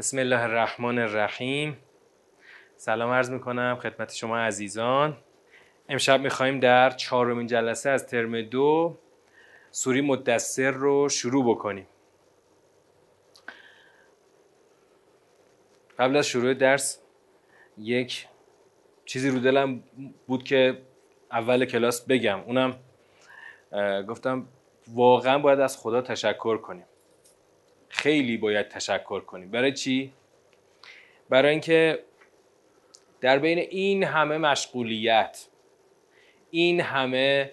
بسم الله الرحمن الرحیم. سلام عرض می‌کنم خدمت شما عزیزان. امشب میخواییم در چهارمین جلسه از ترم دو سوری مدثر رو شروع بکنیم. قبل از شروع درس یک چیزی رو دلم بود که اول کلاس بگم. اونم گفتم واقعا باید از خدا تشکر کنیم. خیلی باید تشکر کنیم. برای چی؟ برای اینکه در بین این همه مشغولیت این همه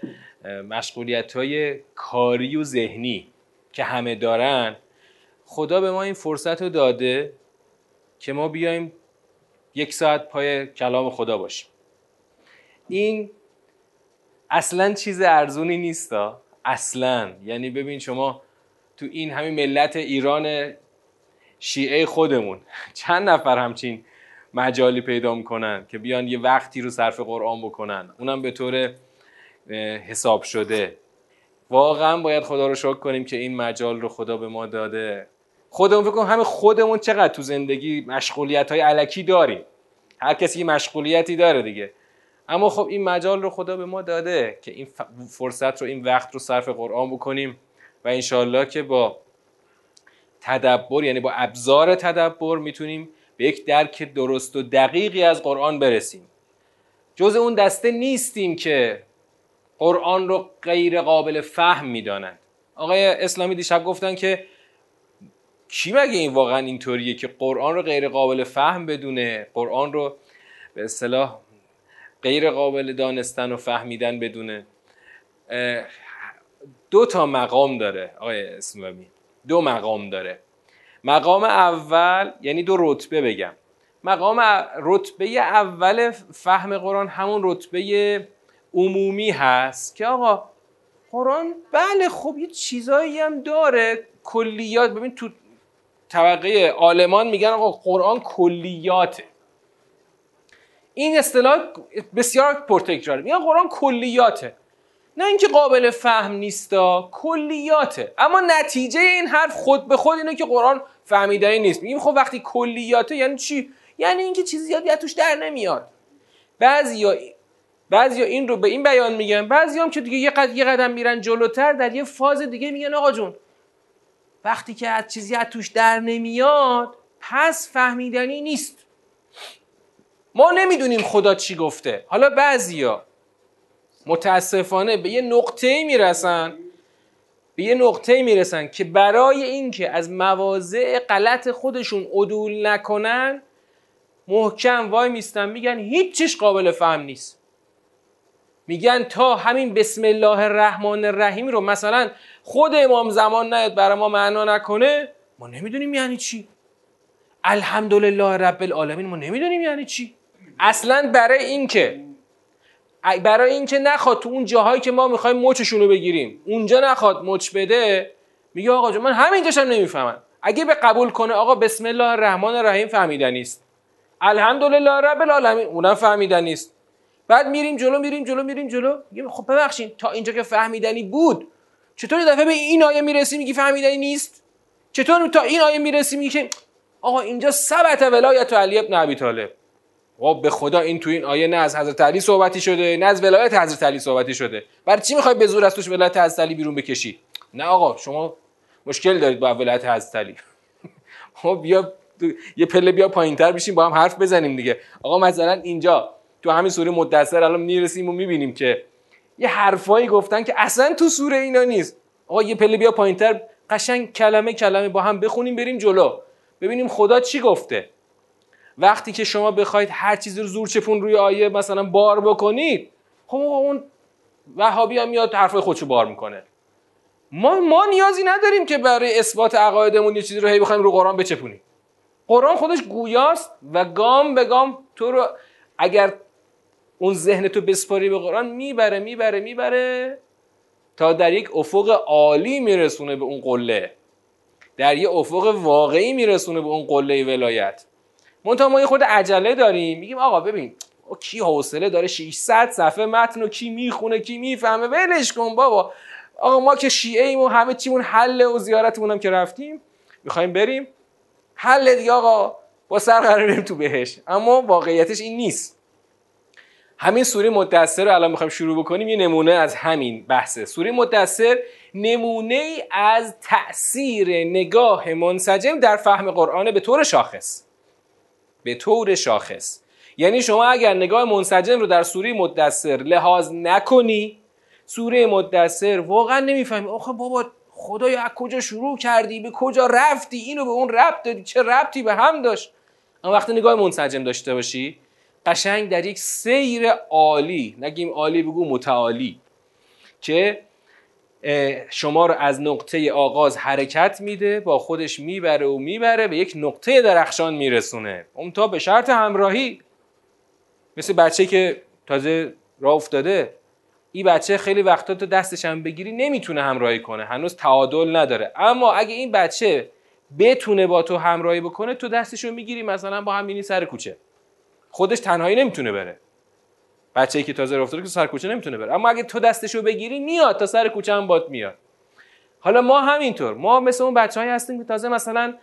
مشغولیت های کاری و ذهنی که همه دارن خدا به ما این فرصت رو داده که ما بیایم یک ساعت پای کلام خدا باشیم. این اصلا چیز ارزونی نیستا اصلا. یعنی ببین شما تو این همین ملت ایران شیعه خودمون. چند نفر همچین مجالی پیدا می‌کنن که بیان یه وقتی رو صرف قرآن بکنن؟ اونم به طور حساب شده. واقعا باید خدا رو شکر کنیم که این مجال رو خدا به ما داده. خودمون فکر کنم همه خودمون چقدر تو زندگی مشغولیت های علکی داریم. هر کسی مشغولیتی داره دیگه. اما خب این مجال رو خدا به ما داده که این فرصت رو این وقت رو صرف قرآن بکنیم. و انشالله که با تدبر یعنی با ابزار تدبر می‌تونیم به یک درک درست و دقیقی از قرآن برسیم. جز اون دسته نیستیم که قرآن رو غیر قابل فهم می‌دانند. آقای اسلامی دیشب گفتن که کی مگه این واقعا اینطوریه که قرآن رو غیر قابل فهم بدونه؟ قرآن رو به اصطلاح غیر قابل دانستن و فهمیدن بدونه. دو تا مقام داره آقای اسلامی دو مقام داره. مقام اول یعنی دو رتبه بگم. مقام رتبه اول فهم قرآن همون رتبه عمومی هست که آقا قرآن بله خب یه چیزایی هم داره. کلیات ببین تو طبقه آلمان میگن آقا قرآن کلیاته. این اصطلاح بسیار پرتکراره. میگن قرآن کلیاته. نه اینکه قابل فهم نیستا کلیاته. اما نتیجه این حرف خود به خود اینه که قرآن فهمیدنی نیست. میگیم خب وقتی کلیاته یعنی چی؟ یعنی اینکه چیزی زیادی توش در نمیاد. بعضیا بعضیا این رو به این بیان میگن بعضی هم که دیگه یه قدم, یه قدم میرن جلوتر در یه فاز دیگه میگن آقا جون وقتی که از چیزی از توش در نمیاد پس فهمیدنی نیست. ما نمی‌دونیم خدا چی گفته. حالا بعضیا متاسفانه به یه نقطه می‌رسن. به یه نقطه می‌رسن که برای اینکه از مواضع غلط خودشون عدول نکنن محکم وای میستن میگن هیچ قابل فهم نیست. میگن تا همین بسم الله الرحمن الرحیم رو مثلا خود امام زمان نیاد برای ما معنا نکنه ما نمی‌دونیم یعنی چی. الحمدلله رب العالمین ما نمی‌دونیم یعنی چی. اصلا برای اینکه برای اینکه نخواد تو اون جاهایی که ما می‌خوایم مچشون رو بگیریم. اونجا نخواد مچ بده میگه آقا جون من همینجاشم نمی‌فهمم. اگه به قبول کنه آقا بسم الله الرحمن الرحیم فهمیدن نیست. الحمدلله رب العالمین اونم فهمیدن نیست. بعد میریم جلو میریم جلو میریم جلو. میگیم خب ببخشید تا اینجا که فهمیدنی بود. چطور دفعه به این آیه می‌رسی میگی فهمیدنی نیست؟ چطور تا این آیه می‌رسی میگی آقا اینجا ثبت ولایت علی ابن ابی طالب. خب به خدا این تو این آیه نه از حضرت علی صحبتی شده نه از ولایت حضرت علی صحبتی شده. برای چی می‌خوای به زور از توش ولایت حضرت علی بیرون بکشی؟ نه آقا شما مشکل دارید با ولایت حضرت علی. خب بیا یه پله بیا پایینتر بشیم با هم حرف بزنیم دیگه. آقا مثلا اینجا تو همین سوره مدثر الان می‌رسیم و می‌بینیم که یه حرفایی گفتن که اصلا تو سوره اینا نیست. آقا یه پله بیا پایینتر قشنگ کلمه کلمه با هم بخونیم بریم جلو. ببینیم خدا چی گفته. وقتی که شما بخواید هر چیزی رو زور چپون روی آیه مثلا بار بکنید خب اون وهابی هم میاد حرف خودشو بار می‌کنه. ما ما نیازی نداریم که برای اثبات عقایدمون یه چیزی رو هی بخوایم رو قرآن بچپونیم. قرآن خودش گویاست و گام به گام تو رو اگر اون ذهن تو بسپاری به قرآن می‌بره می‌بره می‌بره تا در یک افق عالی میرسونه به اون قله. در یه افق واقعی میرسونه به اون قله ولایت. منتها ما یه خود عجله داریم. میگیم آقا ببین کی حوصله داره 600 صفحه متن و کی می‌خونه کی می‌فهمه؟ ولش کن بابا. آقا ما که شیعه ایم و همه چیمون حل و زیارتمون هم که رفتیم می‌خوایم بریم. حل دیگه آقا با سر قرار تو بهش. اما واقعیتش این نیست. همین سوره مدثر رو الان می‌خوایم شروع بکنیم یه نمونه از همین بحثه. سوره مدثر نمونه ای از تأثیر نگاه منسجم در فهم قرآن به طور شاخص. به طور شاخص. یعنی شما اگر نگاه منسجم رو در سوره مدثر لحاظ نکنی سوره مدثر واقعا نمی‌فهمی. آخه بابا خدایا از کجا شروع کردی؟ به کجا رفتی؟ اینو به اون ربط دادی. چه ربطی به هم داشت؟ اما وقتی نگاه منسجم داشته باشی قشنگ در یک سیر عالی نگیم عالی بگو متعالی که شما رو از نقطه آغاز حرکت میده با خودش می‌بره و می‌بره به یک نقطه درخشان میرسونه. اون تا به شرط همراهی. مثل بچه که تازه راه افتاده. این بچه خیلی وقتا تو دستش هم بگیری نمی‌تونه همراهی کنه. هنوز تعادل نداره. اما اگه این بچه بتونه با تو همراهی بکنه تو دستش رو می‌گیری مثلا با هم سر کوچه. خودش تنهایی نمی‌تونه بره. بچه‌ای که تازه رفته که سر کوچه نمی‌تونه بره. اما اگه تو دستشو بگیری میاد تا سر کوچه هم باد میاد. حالا ما همینطور. ما مثل اون بچه‌ای هستیم که تازه مثلا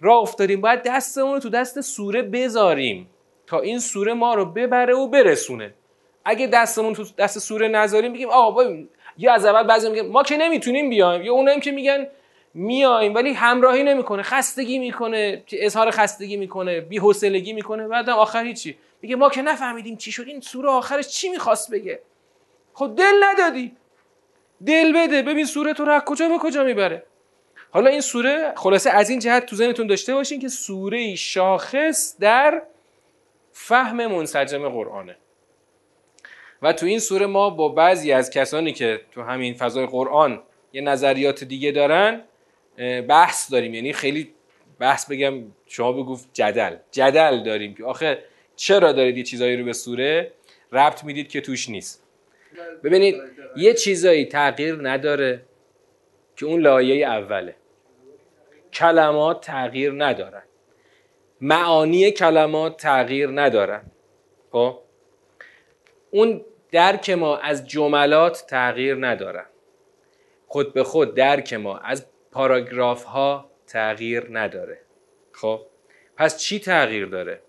راه افتادیم. باید دستمون رو تو دست سوره بذاریم تا این سوره ما رو ببره و برسونه. اگه دستمون تو دست سوره نذاریم بگیم آقا یا از اول بعضی میگن ما که نمی‌تونیم بیایم. یا اونایی که میگن میایم ولی همراهی نمی‌کنه خستگی می‌کنه اظهار خستگی می‌کنه بی‌حوصلگی می‌کنه بعدم آخر هیچی. میگه ما که نفهمیدیم چی شد این سوره آخرش چی می‌خواست بگه؟ خب دل ندادی. دل بده ببین سوره تو رو از کجا به کجا می‌بره؟ حالا این سوره خلاصه از این جهت تو ذهنتون داشته باشین که سوره شاخص در فهم منسجم قرآنه. و تو این سوره ما با بعضی از کسانی که تو همین فضای قرآن یه نظریات دیگه دارن بحث داریم. یعنی خیلی بحث بگم شما بگو جدل. جدل داریم که آخه چرا دارید یه چیزایی رو به سوره ربط می‌دید که توش نیست. ببینید یه چیزایی تغییر نداره که اون لایه اوله. کلمات تغییر ندارن. معانی کلمات تغییر ندارن. خب؟ اون درک ما از جملات تغییر ندارن. خود به خود درک ما از پاراگراف ها تغییر نداره. خب پس چی تغییر داره؟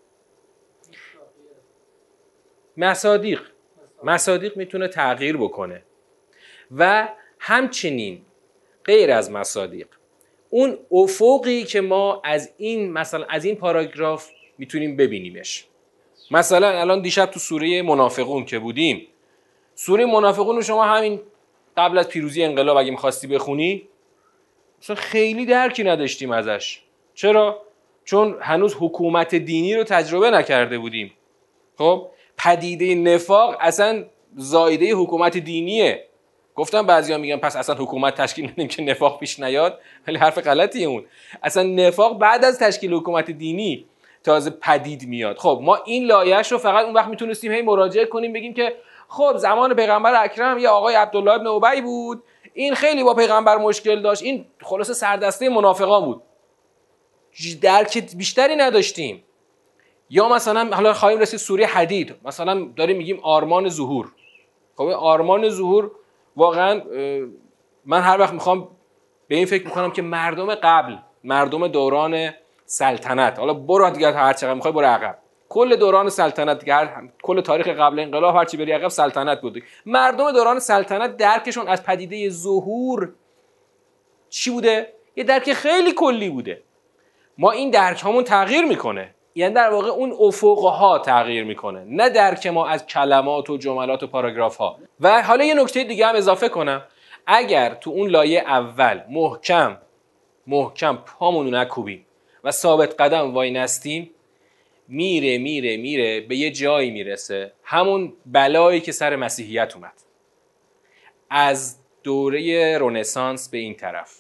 مصادیق. مصادیق می‌تونه تغییر بکنه. و همچنین غیر از مصادیق اون افقی که ما از این مثلا از این پاراگراف می‌تونیم ببینیمش. مثلا الان دیشب تو سوره منافقون که بودیم سوره منافقون رو شما همین قبل از پیروزی انقلاب اگه می‌خواستی بخونی مثلا خیلی درکی نداشتیم ازش. چرا؟ چون هنوز حکومت دینی رو تجربه نکرده بودیم. خب؟ پدیده نفاق اصلا زایده حکومت دینیه. گفتم بعضیا میگن پس اصلا حکومت تشکیل ندیم که نفاق پیش نیاد. ولی حرف غلطیه اون. اصلا نفاق بعد از تشکیل حکومت دینی تازه پدید میاد. خب ما این لایش رو فقط اون وقت می‌تونستیم هی مراجعه کنیم بگیم که خب زمان پیغمبر اکرم یه آقای عبدالله ابن ابی بود. این خیلی با پیغمبر مشکل داشت. این خلاصه سردسته منافقان بود. درک بیشتری نداشتیم. یا مثلا حالا خواهیم رسید سوره حدید. مثلا داریم میگیم آرمان ظهور. خب آرمان ظهور واقعا من هر وقت می‌خوام به این فکر می‌کنم که مردم قبل مردم دوران سلطنت. حالا برو دیگه هر چقدر می‌خوای برو عقب. کل دوران سلطنت دیگه کل تاریخ قبل انقلاب هرچی بری عقب سلطنت بود. مردم دوران سلطنت درکشون از پدیده ظهور چی بوده؟ یه درک خیلی کلی بوده. ما این درک همون تغییر می‌کنه. یعنی در واقع اون افقها تغییر می‌کنه. نه درک ما از کلمات و جملات و پاراگراف ها و حالا یه نکته دیگه هم اضافه کنم. اگر تو اون لایه اول محکم محکم پامونو نکوبیم و ثابت قدم وای نستیم میره میره میره به یه جایی می‌رسه. همون بلایی که سر مسیحیت اومد. از دوره رونسانس به این طرف.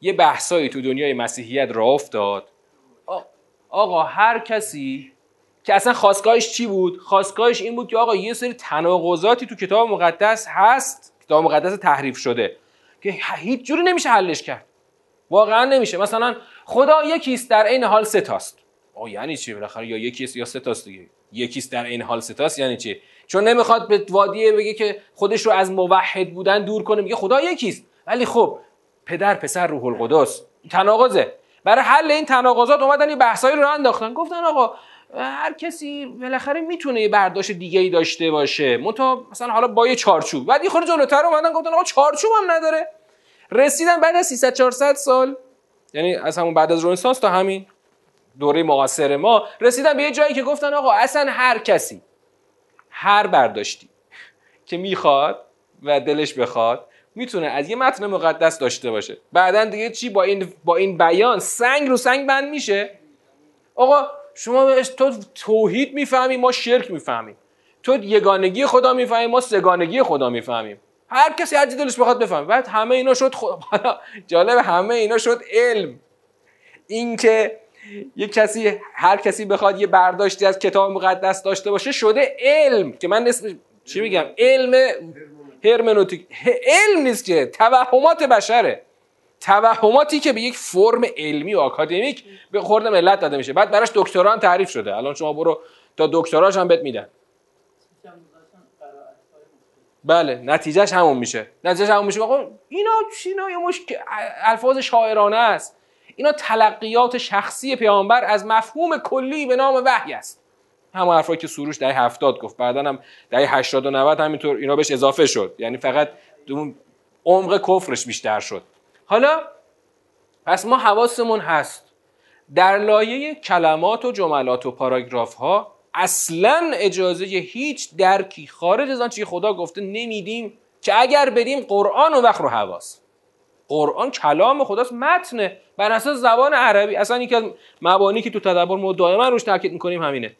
یه بحثایی تو دنیای مسیحیت را افتاد. آقا هر کسی که اصلا خواستگاهش چی بود؟ خواستگاهش این بود که آقا یه سری تناقضاتی تو کتاب مقدس هست. کتاب مقدس تحریف شده. که هیچ جوری نمیشه حلش کرد. واقعا نمیشه. مثلا خدا یکیست در این حال ستاست آ یعنی چی؟ بالاخره یا یکیست یا ستاست دیگه. یکیست در این حال ستاست یعنی چی؟ چون نمی‌خواد به وادیه بگه که خودش رو از موحد بودن دور کنه میگه خدا یکیست. ولی خب پدر پسر روح القدس. تناقضه. برای حل این تناقضات اومدن یه بحثایی رو انداختن. گفتن آقا هر کسی بالاخره می‌تونه یه برداشت دیگه ای داشته باشه. منتها مثلا حالا با یه چارچوب. بعد یه خورده جلوتر اومدن گفتن آقا چارچوب هم نداره. رسیدن بعد از 300 400 سال یعنی از همون بعد از رنسانس تا همین دوره معاصر ما رسیدن به یه جایی که گفتن آقا اصلا هر کسی هر برداشتی که می‌خواد و دلش بخواد می‌تونه از یه متن مقدس داشته باشه. بعدا دیگه چی؟ با این با این بیان سنگ رو سنگ بند میشه. آقا شما تو توحید می‌فهمی ما شرک می‌فهمیم. تو یگانگی خدا می‌فهمی ما سگانگی خدا می‌فهمیم. هر کسی هر دلش بخواد بفهم بعد همه اینا شد خدا جالب همه اینا شد علم. اینکه یه کسی هر کسی بخواد یه برداشتی از کتاب مقدس داشته باشه شده علم که من اسم چی میگم؟ علم هرمنوتیک علم نیست که توهمات بشره. توهماتی که به یک فرم علمی و آکادمیک به خورد ملت داده میشه. بعد براش دکتران تعریف شده. الان شما برو تا دکتراش هم بهت میدن. بله نتیجهش همون میشه. نتیجهش همون میشه. آقا اینا اینا یه مش الفاظ شاعرانه است. اینا تلقیات شخصی پیامبر از مفهوم کلی به نام وحی است. همون حرفایی که سروش دهه 70 گفت. بعدا هم دهه 80 و 90 همینطور اینا بهش اضافه شد. یعنی فقط عمق کفرش بیشتر شد. حالا پس ما حواسمون هست. در لایه کلمات و جملات و پاراگراف ها اصلا اجازه هیچ درکی خارج از آنچه خدا گفته نمیدیم که اگر بریم قرآن و وقت رو حواس قرآن کلام خداست متنه بر اساس زبان عربی. اصلا یکی از مبانی که تو تدبر ما دائما روش تاکید می‌کنیم همینه.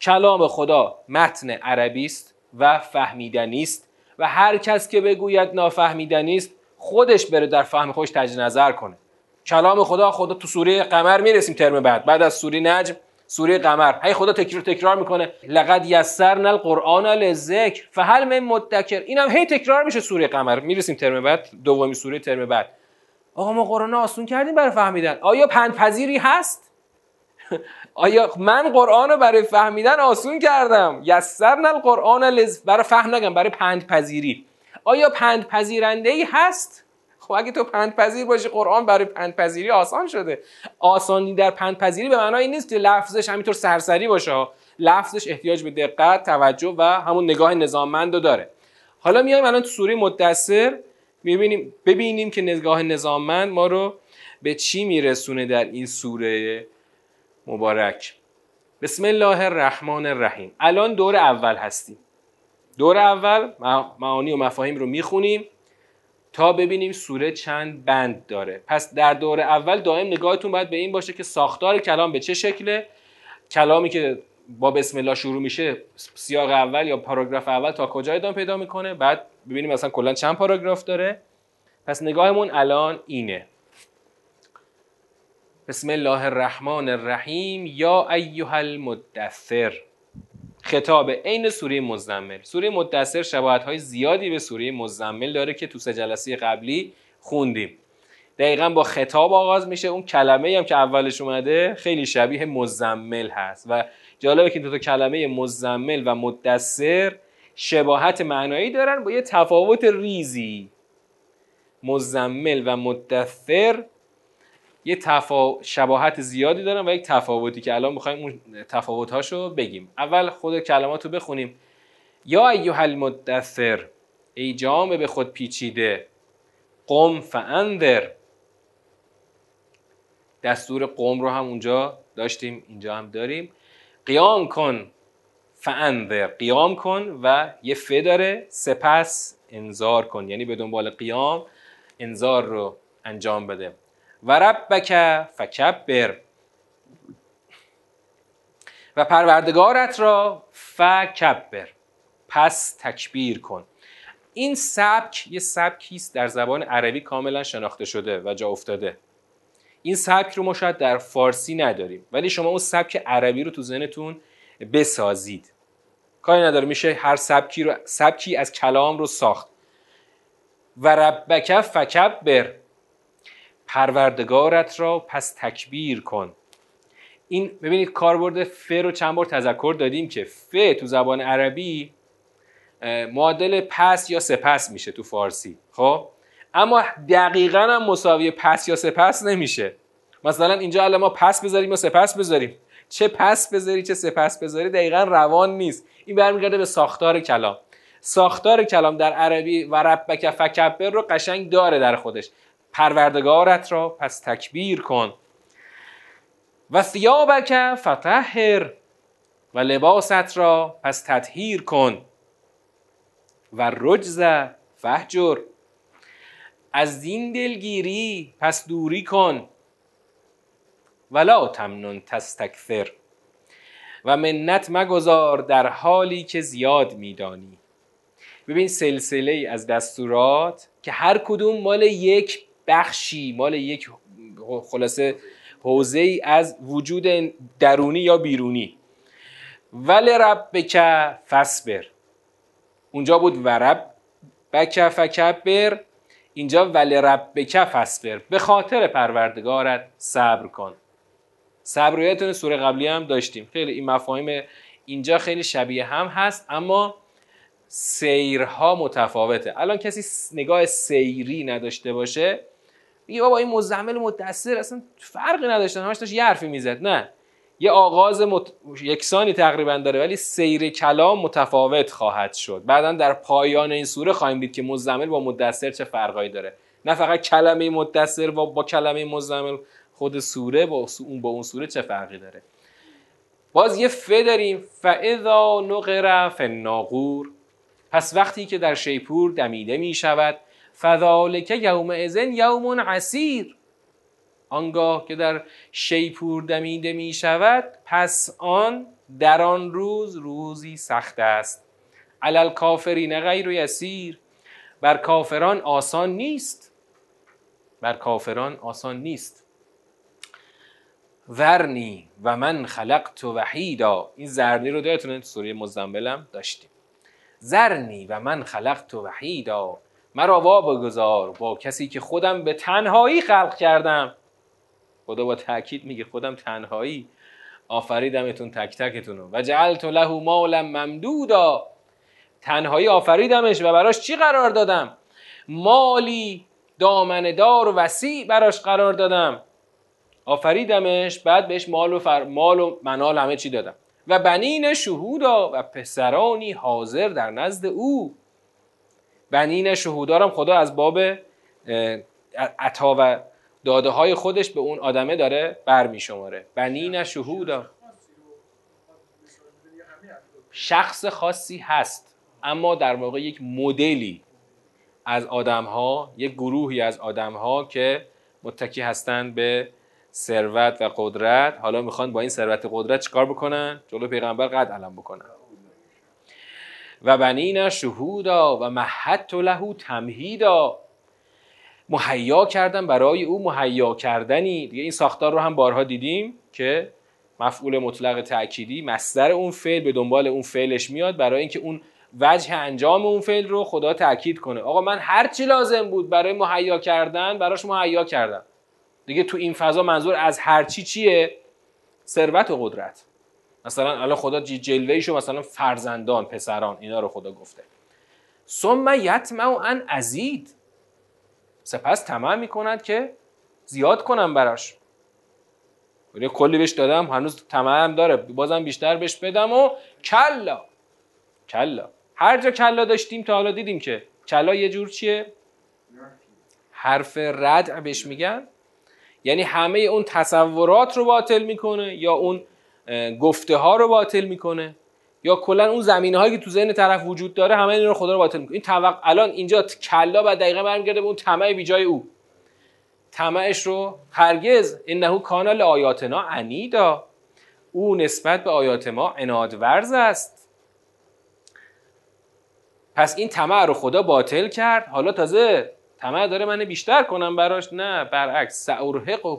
کلام خدا متن عربی است و فهمیدنی است و هر کس که بگوید نافهمیدنی است خودش بره در فهم خودش تجدید نظر کنه. کلام خدا خدا تو سوره قمر می‌رسیم ترم بعد. بعد از سوره نجم سوره قمر. هی خدا تکرار تکرار می‌کنه. لقد یسرنا القرآن للذکر. فهل من مدکر. اینم هی تکرار میشه سوره قمر. می‌رسیم ترم بعد دومی سوره ترم بعد. آقا ما قرآن آسون کردیم برای فهمیدن. آیا پذیری هست؟ آیا من قرآن رو برای فهمیدن آسون کردم؟ یسرنا القرآن لز برای فهم نگم برای پذیری. آیا پذیرنده ای هست؟ خب اگه تو پذیر باشی قرآن برای پذیری آسان شده. آسانی در پذیری به معنای نیست که لفظش همینطور سرسری باشه لفظش احتیاج به دقت توجه و همون نگاه نظاممند رو داره. حالا میایم الان تو سوره مدثر می‌بینیم ببینیم که نگاه نظاممند ما رو به چی میرسونه در این سوره مبارک. بسم الله الرحمن الرحیم. الان دور اول هستیم. دور اول معانی و مفاهیم رو می‌خونیم. تا ببینیم سوره چند بند داره. پس در دور اول دائم نگاهتون باید به این باشه که ساختار کلام به چه شکله. کلامی که با بسم الله شروع میشه سیاق اول یا پاراگراف اول تا کجا ادامه پیدا می‌کنه؟ بعد ببینیم مثلا کلا چند پاراگراف داره. پس نگاهمون الان اینه. بسم الله الرحمن الرحیم یا ایها المدثر. خطاب عین سوره مزمل. سوره مدثر شباهت های زیادی به سوره مزمل داره که تو سه جلسه قبلی خوندیم. دقیقا با خطاب آغاز میشه. اون کلمه هم که اولش اومده خیلی شبیه مزمل هست. و جالبه که دو تا کلمه مزمل و مدثر شباهت معنایی دارن با یه تفاوت ریزی. مزمل و مدثر یه تفا... شباهت زیادی دارن و یک تفاوتی که الان می‌خوایم اون تفاوتهاشو بگیم. اول خود کلمات رو بخونیم. یا ایها المدثر ای جامعه به خود پیچیده قم فاندر. دستور قوم رو هم اونجا داشتیم اینجا هم داریم. قیام کن فاندر. قیام کن و یه ف داره. سپس انذار کن. یعنی به دنبال قیام انذار رو انجام بده. و ربک فکبر. و پروردگارت را فکبر. پس تکبیر کن. این سبک یه سبکی است در زبان عربی کاملا شناخته شده و جا افتاده. این سبک رو ما شاید در فارسی نداریم ولی شما اون سبک عربی رو تو ذهنتون بسازید. کاری نداره میشه هر سبکی رو سبکی از کلام رو ساخت. و ربک فکبر. پروردگارت را پس تکبیر کن. این ببینید کاربرد ف رو چند بار تذکر دادیم که ف تو زبان عربی معادل پس یا سپس میشه تو فارسی خب؟ اما دقیقا هم مساوی پس یا سپس نمیشه. مثلا اینجا الان ما پس بذاریم و سپس بذاریم؟ چه پس بذاری چه سپس بذاری دقیقا روان نیست. این برمیگرده به ساختار کلام. ساختار کلام در عربی و ربک فکبر رو قشنگ داره در خودش. پروردگارت را پس تکبیر کن. و ثیابک فتحر و لباست را پس تطهیر کن. و رجز فهجر از دین دلگیری پس دوری کن. ولا تمنن تستکثر. و منت مگذار در حالی که زیاد میدانی. ببین سلسله از دستورات که هر کدوم مال یک بخشی مال یک خلاصه حوزه ای از وجود درونی یا بیرونی. ول ربک فسبر اونجا بود ورب بک فکبر اینجا ول ربک فسبر به خاطر پروردگارت صبر کن. صبر رو سوره قبلی هم داشتیم. خیلی این مفاهیم اینجا خیلی شبیه هم هست اما سیرها متفاوته. الان کسی نگاه سیری نداشته باشه میگه بابا این مزمل مدثر اصلا فرقی نداشتن همش داشت یه حرفی می‌زد نه. یه آغاز مت... یکسانی تقریبا داره ولی سیر کلام متفاوت خواهد شد. بعدا در پایان این سوره خواهیم دید که مزمل با مدثر چه فرقایی داره. نه فقط کلمه مدثر با, با کلمه مزمل خود سوره با اون با اون سوره چه فرقی داره؟ باز یه ف داریم. فاذا نقر فی پس وقتی که در شیپور دمیده می شود فذالک یوم ازن یوم عسیر. آنگاه که در شیپور دمیده می شود پس آن در آن روز روزی سخت است. علل کافرین غیر و یسیر. بر کافران آسان نیست. بر کافران آسان نیست. ورنی و من خلقت وحیدا. این زرنی رو تو سوره مزنبلم داشتیم. زرنی و من خلقت وحیدا. مرا وا بگذار با کسی که خودم به تنهایی خلق کردم. خدا با تاکید میگه خودم تنهایی. آفریدمتون تک تکتون و جعلت له مالا ممدودا. تنهایی آفریدمش و براش چی قرار دادم؟ مالی دامندار و وسیع براش قرار دادم. آفریدمش بعد بهش مال و, فر... مال و منال همه چی دادم. و بنین شهودا و پسرانی حاضر در نزد او. بنین شهودارم خدا از باب عطا و داده های خودش به اون آدمه داره برمی شماره بنین شهودا شخص خاصی هست اما در واقع یک مدلی از آدم ها یک گروهی از آدم ها که متکی هستند به ثروت و قدرت. حالا می‌خوان با این ثروت قدرت چیکار بکنن؟ جلو پیغمبر قد علم بکنن. و بنین شهودا و محت له تمهیدا. مهیا کردن برای او مهیا کردنی. دیگه این ساختار رو هم بارها دیدیم که مفعول مطلق تأکیدی مصدر اون فعل به دنبال اون فعلش میاد برای اینکه اون وجه انجام اون فعل رو خدا تاکید کنه. آقا من هر چی لازم بود برای مهیا کردن براش مهیا کردم. دیگه تو این فضا منظور از هر چی چیه؟ ثروت و قدرت. مثلا الان خدا جلوهشو مثلا فرزندان پسران اینا رو خدا گفته. ثم یطمع ان ازید. سپس طمع می‌کند که زیاد کنم براش. ولی کلی بهش دادم هنوز طمع هم داره. بازم بیشتر بهش بدم و کلا. کلا. هر جا کلا داشتیم تا حالا دیدیم که کلا یه جور چیه؟ حرف رد بهش میگن. یعنی همه اون تصورات رو باطل می‌کنه یا اون گفته ها رو باطل می‌کنه. یا کلا اون زمینه هایی که تو ذهن طرف وجود داره همه این رو خدا رو باطل می‌کنه. این توق... الان اینجا کلا و دقیقا برمیگرده به اون طمع بی جای او. طمعش رو هرگز انه کان لآیاتنا عنیدا. او نسبت به آیات ما عناد ورز است. پس این طمع رو خدا باطل کرد. حالا تازه طمع داره من بیشتر کنم براش. نه برعکس سأرهقه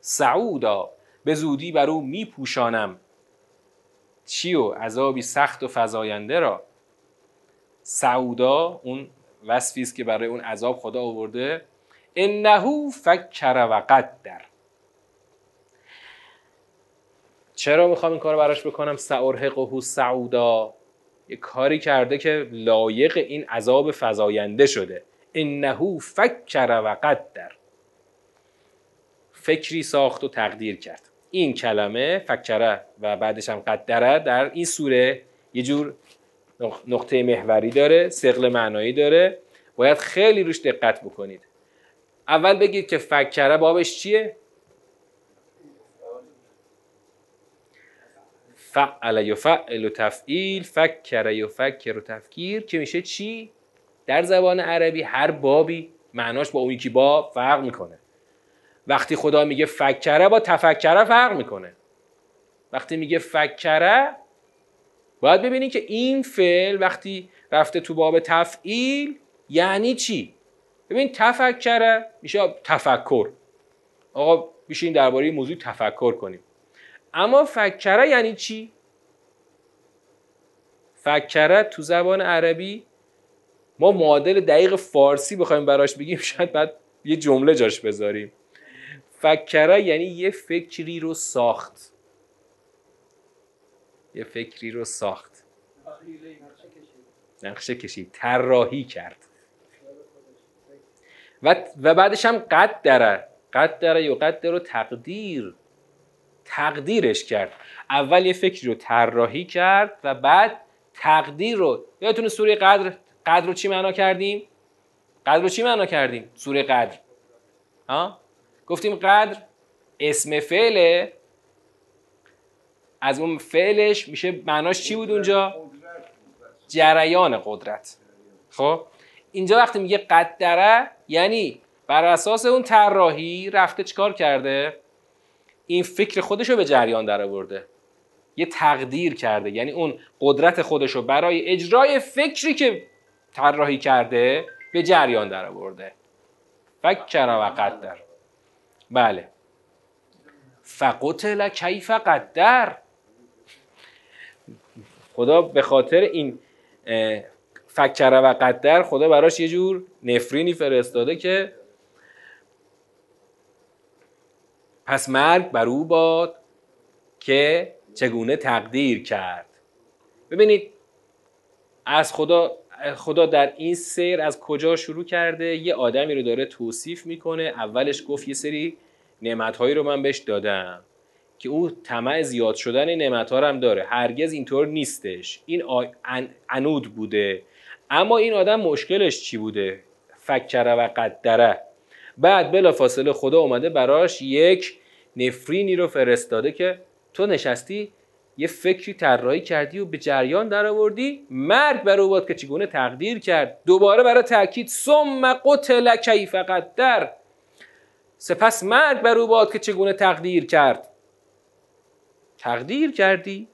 سعودا. به زودی بر او میپوشانم. چی و عذابی سخت و فزاینده را. سعودا اون وصفی است که برای اون عذاب خدا آورده. انه فکر و قدر. چرا می‌خوام این کار براش بکنم؟ سأرهقه سعودا. یه کاری کرده که لایق این عذاب فزاینده شده. انه فکر و قدر. فکری ساخت و تقدیر کرد. این کلمه فکره و بعدش هم قدره در این سوره یه جور نقطه محوری داره سقل معنایی داره. باید خیلی روش دقت بکنید. اول بگید که فکره بابش چیه؟ فعل یفعل و تفعیل فکر و تفکیر که میشه چی؟ در زبان عربی هر بابی معناش با اون یکی باب فرق می‌کنه. وقتی خدا میگه فکره با تفکره فرق می‌کنه. وقتی میگه فکره باید ببینید که این فعل وقتی رفته تو باب تفعیل یعنی چی؟ ببین تفکره میشه تفکر. آقا بیشین درباره موضوع تفکر کنیم. اما فکره یعنی چی؟ فکره تو زبان عربی ما معادل دقیق فارسی بخوایم براش بگیم شاید بعد یه جمله جاش بذاریم. فکره یعنی یه فکری رو ساخت. یه فکری رو ساخت. نقشه کشید. طراحی کرد. و, و بعدش هم قدره. قدره یا قدر رو تقدیر. تقدیرش کرد. اول یه فکری رو طراحی کرد و بعد تقدیر رو. یادتونه سوره قدر؟ قدر رو چی معنا کردیم؟ قدر رو چی معنا کردیم؟ سوره قدر. ها؟ گفتیم قدر اسم فعله. از اون فعلش میشه معناش چی بود اونجا؟ جریان قدرت. خب؟ اینجا وقتی میگه قدره یعنی بر اساس اون طراحی رفته چیکار کرده؟ این فکر خودش رو به جریان در آورده. یه تقدیر کرده. یعنی اون قدرت خودش رو برای اجرای فکری که طراحی کرده به جریان در آورده. فکر و قدر. بله. فقتل کیف قدر. خدا به خاطر این فکر و قدر خدا براش یه جور نفرینی فرستاده که پس مرگ بر او باد که چگونه تقدیر کرد. ببینید از خدا خدا در این سیر از کجا شروع کرده؟ یه آدمی رو داره توصیف می‌کنه. اولش گفت یه سری نعمتهایی رو من بهش دادم که او طمع زیاد شدن نعمت ها هم داره. هرگز اینطور نیستش. این عنود بوده. اما این آدم مشکلش چی بوده؟ فکره و قدره. بعد بلا فاصله خدا اومده براش یک نفرینی رو فرستاده که تو نشستی یه فکری طراحی کردی و به جریان در آوردی مرگ بر او باد که چگونه تقدیر کرد. دوباره برای تاکید ثم قتل کیف قدر. سپس مرگ بر او باد که چگونه تقدیر کرد. تقدیر کردی.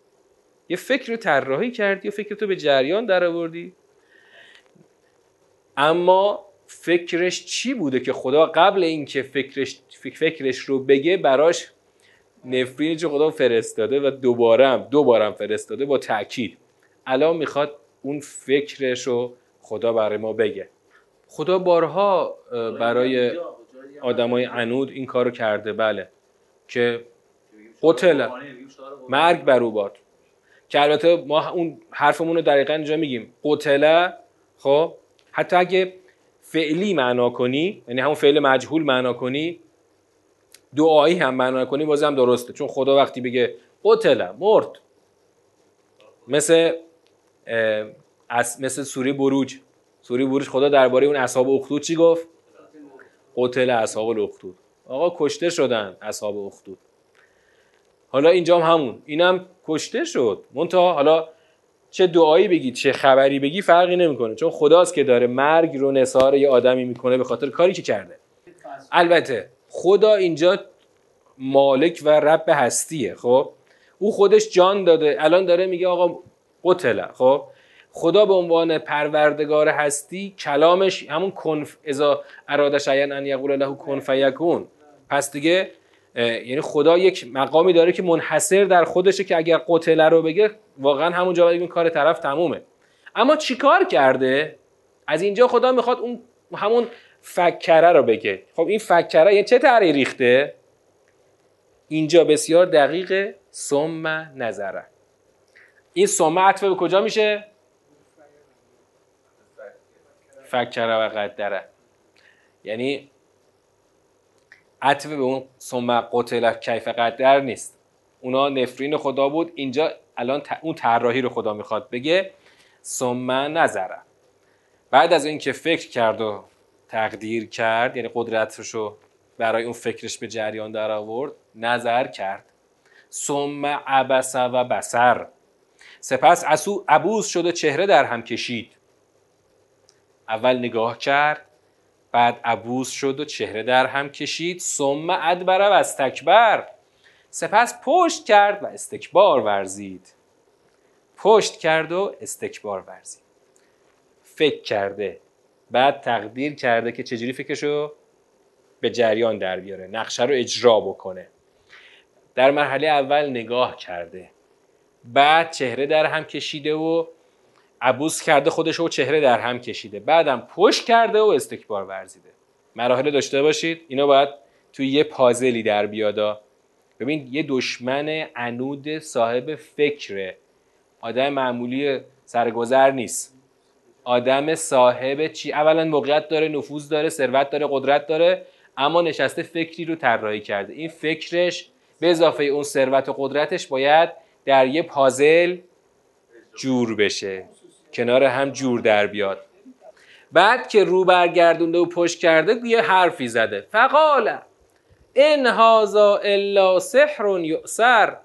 یه فکر رو طراحی کردی و فکر تو به جریان در آوردی اما فکرش چی بوده که خدا قبل اینکه فکرش فکرش رو بگه براش نفرینی چه خدا فرستاده و دوباره هم دوباره فرستاده با تاکید الان می‌خواد اون فکرش رو خدا برای ما بگه. خدا بارها برای آدمای عنود این کارو کرده بله که قتل مرگ بر او باد. که البته ما اون حرفمون رو دقیقا اینجا میگیم. قتله خب حتی اگه فعلی معنا کنی یعنی همون فعل مجهول معنا کنی دعایی هم معنا کنی بازم درسته. چون خدا وقتی بگه قتل مرد. مثل مثل سوری بروج. سوری بروج خدا درباره اون اصحاب اخدود چی گفت؟ قتل اصحاب الاخدود. آقا کشته شدن اصحاب اخدود. حالا اینجا هم همون. اینم کشته شد. منتها حالا چه دعایی بگی چه خبری بگی فرقی نمی‌کنه. چون خداست که داره مرگ رو نثار یه آدمی می‌کنه به خاطر کاری که کرده. البته خدا اینجا مالک و رب هستیه خب؟ او خودش جان داده. الان داره میگه آقا قتله خب؟ خدا به عنوان پروردگار هستی کلامش همون کنف ازا اراده شیئا ان یقول له کن فیکون. پس دیگه یعنی خدا یک مقامی داره که منحصر در خودشه که اگر قتله رو بگه واقعا همونجا باید کار طرف تمومه. اما چیکار کرده؟ از اینجا خدا می‌خواد اون همون فکره رو بگه. خب این فکره یه چه تری ریخته؟ اینجا بسیار دقیقه ثم نظره. این ثم عطف به کجا میشه؟ فکره و قدره. یعنی عطف به اون ثم قتل کیف قدر نیست. اونا نفرین خدا بود. اینجا الان اون طراحی رو خدا می‌خواد بگه. ثم نظره. بعد از اینکه فکر کرد و تقدیر کرد یعنی قدرتش رو برای اون فکرش به جریان در آورد نظر کرد. ثم عبس و بسر سپس اسو شد و چهره در هم کشید. اول نگاه کرد بعد عبوس شد و چهره در هم کشید. ثم ادبر و استکبر. سپس پشت کرد و استکبار ورزید. پشت کرد و استکبار ورزید. فکر کرده بعد تقدیر کرده که چجوری فکرشو به جریان در بیاره نقشه رو اجرا بکنه. در مرحله اول نگاه کرده. بعد چهره در هم کشیده و عبوس کرده خودش و چهره در هم کشیده. بعدم پشت کرده و استکبار ورزیده. مراحل داشته باشید اینا باید توی یه پازلی در بیادا ببین یه دشمن عنود صاحب فکره. آدم معمولی سرگذر نیست. آدم صاحب چی؟ اولا موقعیت داره نفوذ داره ثروت داره قدرت داره اما نشسته فکری رو طراحی کرده. این فکرش به اضافه اون ثروت و قدرتش باید در یه پازل جور بشه کنار هم جور در بیاد. بعد که رو برگردونده و پشت کرده یه حرفی زده. فقال ان هازا الا سحر یؤسر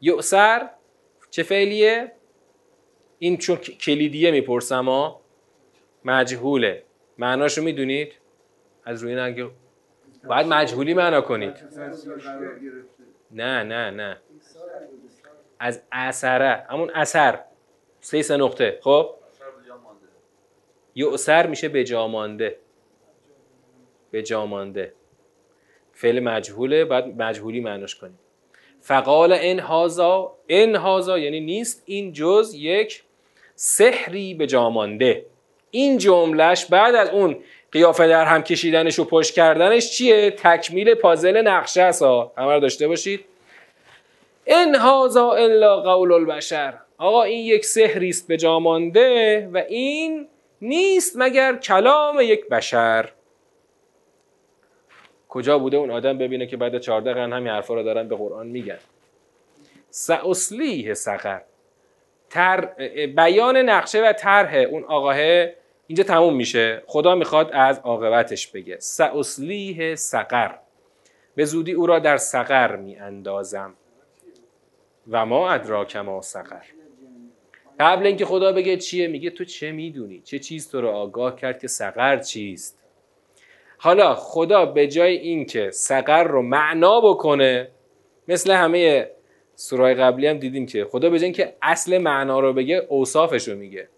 یؤسر چه فعلیه؟ این چون کلیدیه می‌پرسم ها مجهوله. معناشو می‌دونید؟ از روی نگه باید مجهولی معنا کنید. نه نه نه. از اثره. همون اثر. سه سه نقطه. خب؟ یؤسر میشه به جامانده به جامانده فعل مجهوله بعد مجهولی معناش کنیم. فقال ان هازا ان هازا یعنی نیست. این جز یک سحری به جامانده این جملهش بعد از اون قیافه در هم کشیدنش و پشت کردنش چیه؟ تکمیل پازل نقشه است. همه رو داشته باشید. ان هازا الا قول البشر. آقا این یک سحری است به جامانده و این نیست مگر کلام یک بشر. کجا بوده اون آدم ببینه که بعد 14 قرن همین حرفا رو دارن به قرآن میگن؟ ساصلیه سقر. تر بیان نقشه و طرح اون آقاه اینجا تموم میشه. خدا می‌خواد از عاقبتش بگه. ساصلیه سقر. به زودی او را در سقر میاندازم. و ما ادراک ما سقر. قبل اینکه خدا بگه چیه میگه تو چه می‌دونی؟ چه چیز تو رو آگاه کرد که سقر چیست؟ حالا خدا به جای اینکه سقر رو معنا بکنه مثل همه سورای قبلی هم دیدیم که خدا به اینکه اصل معنا رو بگه اوصافش رو میگه.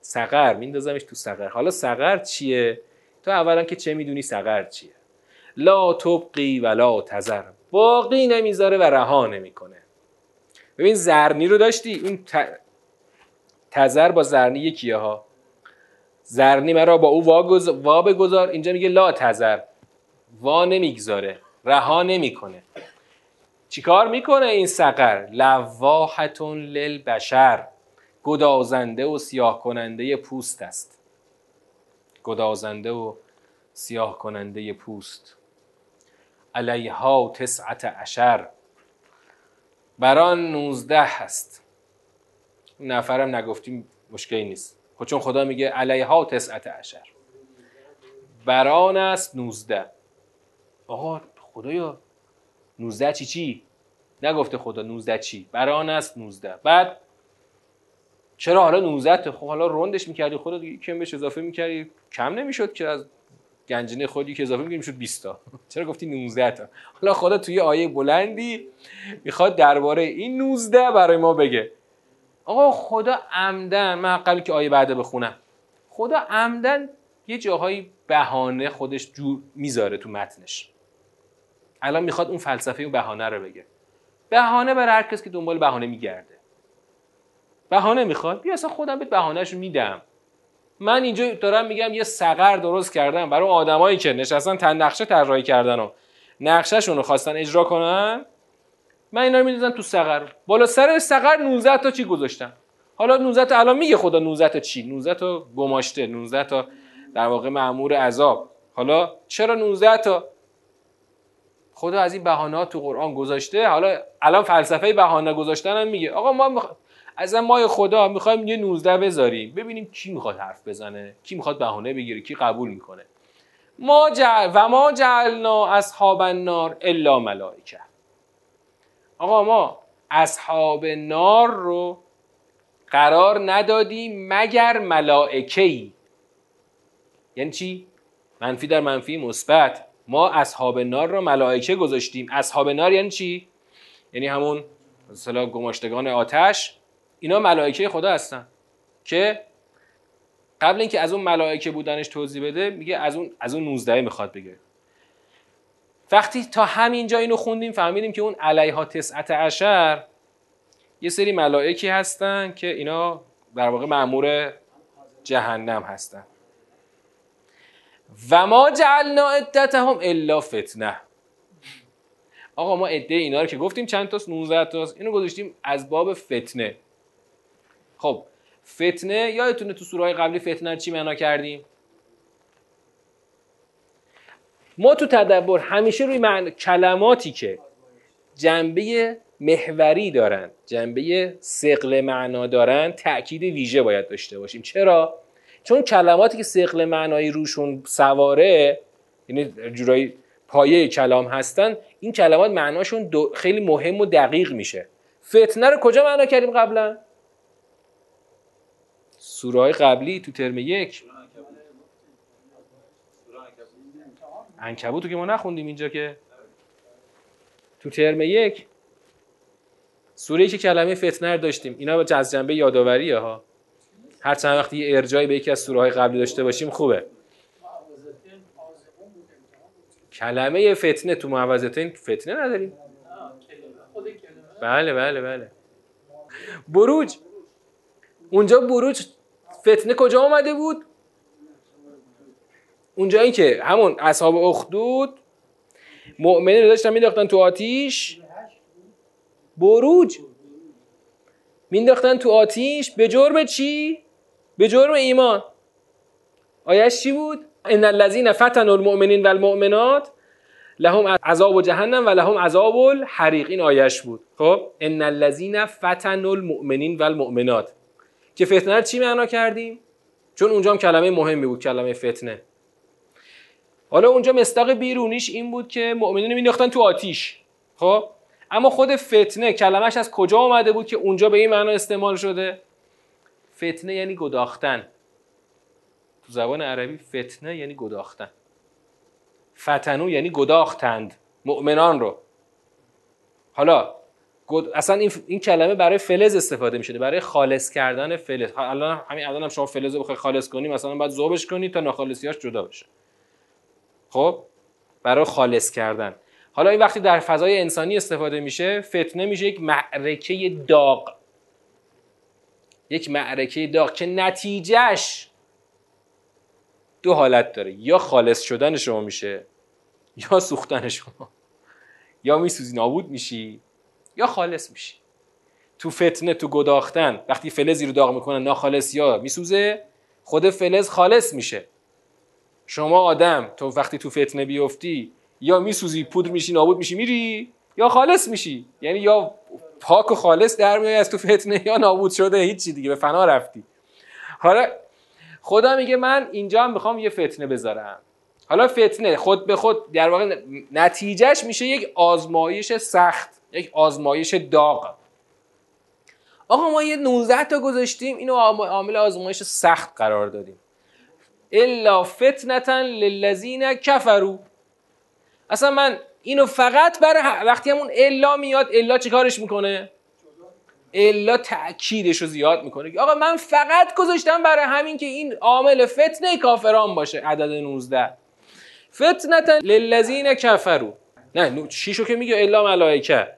سقر میندازمش تو سقر. حالا سقر چیه؟ تو اولا که چه می‌دونی سقر چیه؟ لا تبقی ولا تذر. باقی نمی‌ذاره و رها نمی‌کنه. ببین زرنی رو داشتی؟ اون تذر با زرنی یکیه ها. زرنی مرا با او وا بگذار اینجا میگه لا تذر. وا نمی‌گذاره. رها نمی‌کنه. چیکار می‌کنه این سقر؟ لواحتون للبشر. گدازنده و سیاه کننده پوست است. گدازنده و سیاه کننده پوست. علیها تسعت عشر. بران نوزده هست نفرم نگفتیم مشکلی نیست. خب چون خدا میگه علیها تسعت عشر. بران است نوزده. آقا خدایا نوزده چی چی؟ نگفته خدا نوزده چی. بران است نوزده. بعد چرا حالا 19 خب حالا روندش می‌کردی خدا کم بهش اضافه می‌کردی. کم نمی‌شد که از گنجینه خودی که اضافه می‌کردی می‌شد 20 تا. چرا گفتی 19 تا؟ حالا خدا توی آیه بلندی می‌خواد درباره این 19 برای ما بگه. آقا خدا عمدن من قبل که آیه بعده بخونم. خدا عمدن یه جاهایی بهانه خودش جور می‌ذاره تو متنش. الان می‌خواد اون فلسفه اون بهانه رو بگه. بهانه برای هر کس که دنبال بهانه میگرده. بهانه می‌خواد؟ بیا اصلا خودم بهت بهانهش میدم. من اینجا دارم میگم یه سقر درست کردم برای آدمایی که نشستن تن نقشه طراحی کردن و نقشهشون رو خواستن اجرا کنن. من اینا رو می‌دادم تو سقر. بالا سر سقر 19 تا چی گذاشتم؟ حالا 19 تا الان میگه خدا 19 تا چی؟ 19 تا گماشته 19 تا در واقع مأمور عذاب. حالا چرا 19 تا خدا از این بهانه تو قرآن گذاشته. حالا الان فلسفه بهانه گذاشتن هم میگه. آقا ما مخ... از ما خدا می‌خوایم یه 19 بذاریم. ببینیم کی می‌خواد حرف بزنه کی می‌خواد بهانه بگیره کی قبول می‌کنه. ما جعل و ما جعلنا اصحاب النار الا ملائکه. آقا ما اصحاب نار رو قرار ندادیم مگر ملائکه ای یعنی چی؟ منفی در منفی مثبت. ما اصحاب نار رو ملائکه گذاشتیم. اصحاب نار یعنی چی؟ یعنی همون مثلا گماشتگان آتش. اینا ملائکه خدا هستن. که قبل اینکه از اون ملائکه بودنش توضیح بده میگه از اون از اون 19 می‌خواد بگه. وقتی تا همینجا اینو خوندیم فهمیدیم که اون علیها تسعت عشر یه سری ملائکی هستن که اینا در واقع معمور جهنم هستن. و ما جعلنا عدتهم الا فتنه. آقا ما عده اینا رو که گفتیم چند تاست؟ 19 تاست. اینو گذاشتیم از باب فتنه. خب فتنه یادتونه تو سوره قبلی فتنه چی معنا کردیم؟ ما تو تدبر همیشه روی معنی کلماتی که جنبه محوری دارن جنبه سقل معنا دارن تاکید ویژه باید داشته باشیم. چرا؟ چون کلماتی که سقل معنایی روشون سواره یعنی جورایی پایه کلام هستن این کلمات معناشون خیلی مهم و دقیق میشه. فتنه رو کجا معنا کردیم قبلا؟ سوره قبلی تو ترم یک. انکبوتو که ما نخوندیم اینجا که. تو ترم یک. سوره که کلمه فتنه داشتیم. اینا از جنبه یادآوریه ها. هر چند وقتی یه ارجایی به یکی از سوره های قبلی داشته باشیم خوبه. کلمه فتنه تو معوضتین فتنه نداریم. بله بله بله. بروج. اونجا بروج فتنه کجا آمده بود؟ اونجایی که همون اصحاب اخدود مؤمنین رو داشتن مینداختن تو آتیش. بروج. مینداختن تو آتیش. به جرم چی؟ به جرم ایمان. آیش چی بود؟ ان الذین فتنوا المؤمنین و المؤمنات لهم عذاب و جهنم و لهم عذاب الحریق. این آیش بود. خب؟ ان الذین فتنوا المؤمنین و المؤمنات که فتنه چی معنا کردیم؟ چون اونجا هم کلمه مهمی بود کلمه فتنه. حالا اونجا مستاق بیرونیش این بود که مؤمنین مینداختن تو آتیش. خب؟ اما خود فتنه کلمش از کجا آمده بود که اونجا به این معنا استعمال شده؟ فتنه یعنی گداختن. تو زبان عربی فتنه یعنی گداختن. فتنو یعنی گداختند. مؤمنان رو. حالا اصلا این, این کلمه برای فلز استفاده میشه برای خالص کردن فلز. الان همین الان هم شما فلز رو بخوای خالص کنی مثلا باید ذوبش کنی تا ناخالصیاش جدا بشه. خب؟ برای خالص کردن. حالا این وقتی در فضای انسانی استفاده میشه فتنه میشه یک معرکه داغ. یک معرکه داغ. که نتیجهش دو حالت داره. یا خالص شدن شما میشه یا سوختن شما. یا میسوزی نابود میشی یا خالص میشی. تو فتنه تو گداختن وقتی فلزی رو داغ می‌کنن ناخالص یا میسوزه خود فلز خالص میشه. شما آدم تو وقتی تو فتنه بیفتی یا میسوزی پودر میشی نابود میشی میری یا خالص میشی. یعنی یا پاک و خالص در میای از تو فتنه یا نابود شده هیچی دیگه به فنا رفتی. حالا خدا میگه من اینجا هم می‌خوام یه فتنه بذارم. حالا فتنه خود به خود در واقع نتیجهش میشه یک آزمایش سخت یک آزمایش داغ. آقا ما یه 19 تا گذاشتیم اینو عامل آزمایش سخت قرار دادیم. الا فتنتا للذین کفرو اصلا من اینو فقط برای وقتی همون الا میاد الا چیکارش می‌کنه؟ الا تاکیدش رو زیاد می‌کنه. آقا من فقط گذاشتم برای همین که این عامل فتنه کافران باشه. عدد 19 فتنتا للذین کفرو نه شیشو که میگه الا ملائکه.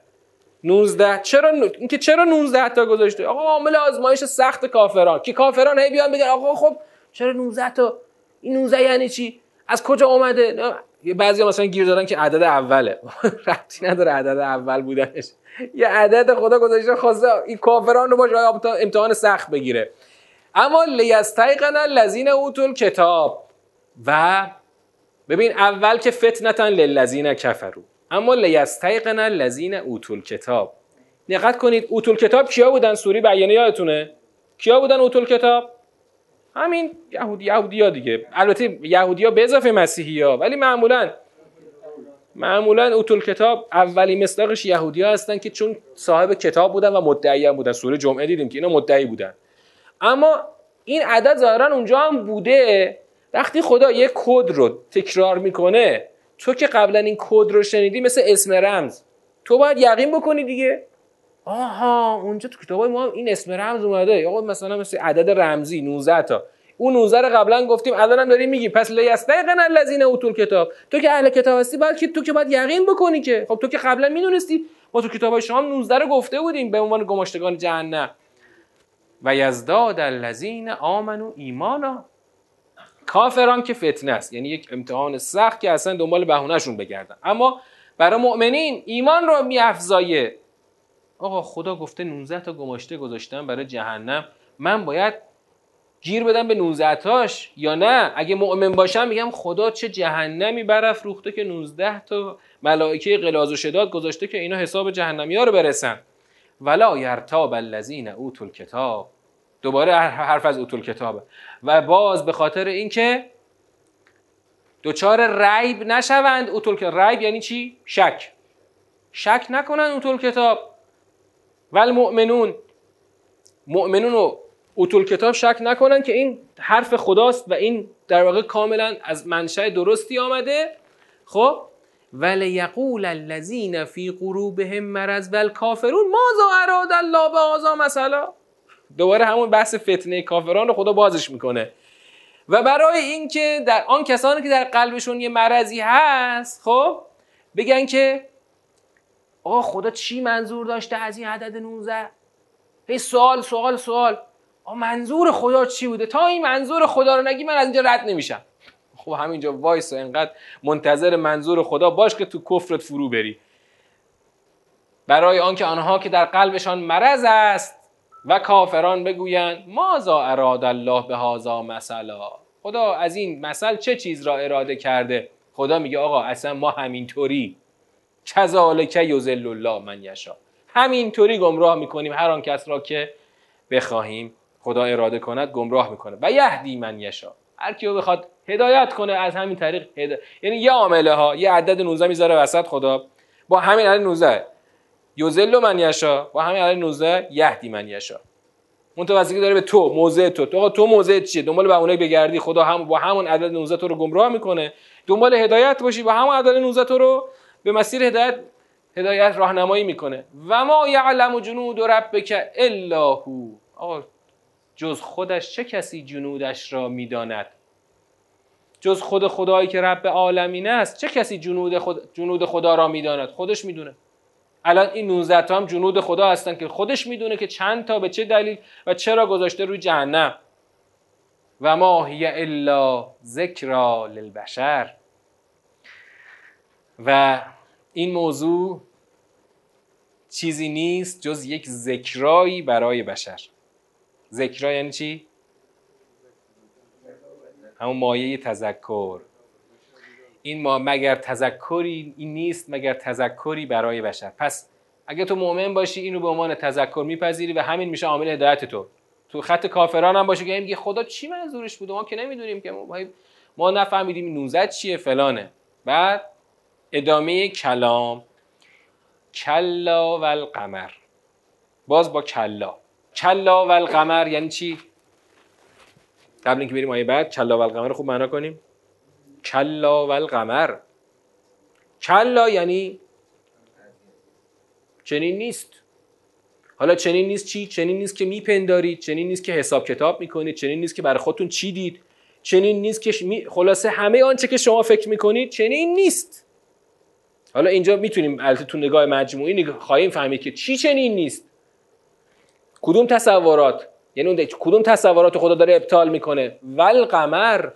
19 چرا اینکه چرا 19 تا گذاشته؟ آقا عامل آزمایش سخت کافران. که کافران هی بیان بگن آقا خب چرا 19 تا؟ این 19 یعنی چی؟ از کجا اومده؟ یه بعضی مثلا گیر دادن که عدد اوله. ربطی نداره عدد اول بودنش. یه عدد خدا گذاشته خواسته این کافران رو باشه امتحان سخت بگیره. اما لیستیقن الذین اوتول کتاب و ببین اول که فتنتن للذین کفرو اما لیستیقن الذین اوتول کتاب دقت کنید اوتول کتاب کیا بودن؟ سوری بیانیه یادتونه؟ کیا بودن اوتول کتاب همین یهودی یهودی ها دیگه. البته یهودی ها به اضافه مسیحی ها ولی معمولا معمولا اوتول کتاب اولی مصداقش یهودی ها هستن که چون صاحب کتاب بودن و مدعی هم بودن. سوره جمعه دیدیم که اینا مدعی بودن. اما این عدد ظاهرا اونجا هم بوده. وقتی خدا یک کد رو تکرار می‌کنه تو که قبلا این کد رو شنیدی مثل اسم رمز تو باید یقین بکنی دیگه. آها اونجا تو کتابای ما این اسم رمز اومده. آقا مثلا مثل عدد رمزی 19 تا. اون 19 رو قبلا گفتیم الان داری میگی. پس لیستیقن الذین اوتول کتاب تو که اهل کتاب هستی باید که تو که باید یقین بکنی که. خب تو که قبلا می‌دونستی ما تو کتابای شما 19 رو گفته بودیم به عنوان گماشتگان جهنم. و یزداد الذین آمنو ایمانا. کافران که فتنه است. یعنی یک امتحان سخت که اصلا دنبال بهونهشون بگردن. اما برای مؤمنین ایمان رو میافزایه. آقا خدا گفته 19 تا گماشته گذاشتم برای جهنم. من باید گیر بدم به 19 تاش یا نه؟ اگه مؤمن باشم میگم خدا چه جهنمی برافروخته که 19 تا ملائکه غلاظ و شداد گذاشته که اینا حساب جهنمی ها رو برسن. ولا یرتاب الذین اوتوا الکتاب. دوباره حرف از اوتول کتابه و باز به خاطر اینکه دوچار ریب نشوند اوتول ریب یعنی چی؟ شک. شک نکنن اوتول کتاب ول مؤمنون مؤمنون و اوتول کتاب شک نکنن که این حرف خداست و این در واقع کاملا از منشأ درستی آمده. خب؟ یقول الذین فی قلوبهم مرض والکافرون ماذا اراد الله به مثلا؟ دوباره همون بحث فتنه کافران رو خدا بازش می‌کنه. و برای اینکه در آن کسانی که در قلبشون یه مرضی هست خب بگن که آقا خدا چی منظور داشته از این عدد 19 هی سوال سوال سوال. آقا منظور خدا چی بوده؟ تا این منظور خدا رو نگی من از اینجا رد نمیشم. خب همینجا وایس انقدر منتظر منظور خدا باش که تو کفرت فرو بری. برای آنکه آنها که در قلبشان مرض است و کافران بگویند مازا اراد الله به هازا مثلا؟ خدا از این مثل چه چیز را اراده کرده؟ خدا میگه آقا اصلا ما همینطوری. کذالک یذل الله من یشا همینطوری گمراه می‌کنیم هر آن کس را که بخواهیم. خدا اراده کند گمراه می‌کنه. و یهدی من یشا هر کیو بخواد هدایت کنه از همین طریق یعنی یه عامله ها یه عدد 19 می‌ذاره وسط خدا. با همین عدد 19 یوزل من یشا با همین عدد 19 یهدی من یشا متوسطی داره به تو موضع تو. تو تو موضع چیه؟ دنبال بهونه بگردی. خدا هم با همون عدد 19 تو رو گمراه می‌کنه. دنبال هدایت باشی. با همون عدد 19 تو رو به مسیر هدایت هدایت راهنمایی می‌کنه. و ما یعلم جنود ربک الا هو جز خودش چه کسی جنودش را می‌داند؟ جز خود خدایی که رب عالمین است چه کسی جنود, خود جنود خدا را می‌داند؟ خودش می‌دونه. الان این 19 تا هم جنود خدا هستن که خودش می‌دونه که چند تا به چه دلیل و چرا گذاشته روی جهنم. و ما هی الا ذکرا للبشر. و این موضوع چیزی نیست جز یک ذکرایی برای بشر. ذکرا یعنی چی؟ همون مایه تذکر. این ما مگر تذکری این نیست مگر تذکری برای بشر. پس اگه تو مؤمن باشی اینو به عنوان تذکر میپذیری و همین میشه عامل هدایت تو. تو خط کافران هم باشه که میگه خدا چی منظورش بوده ما که نمی‌دونیم که ما, ما نفهمیدیم 19 چیه فلانه. بعد ادامه کلام کلا و القمر باز با کلا. کلا و القمر یعنی چی؟ قبل اینکه بریم آیه بعد کلا و القمر خوب معنا کنیم. کلا و القمر کلا یعنی چنین نیست. حالا چنین نیست چی؟ چنین نیست که میپندارید چنین نیست که حساب کتاب می‌کنید چنین نیست که برای خودتون چی دید چنین نیست که. خلاصه همه آنچه که شما فکر می‌کنید چنین نیست. حالا اینجا می‌تونیم البته تو نگاه مجموعی خواهیم فهمید که چی چنین نیست. کدوم تصورات یعنی کدوم تصورات خدا داره ابطال می‌کنه؟ ول قمر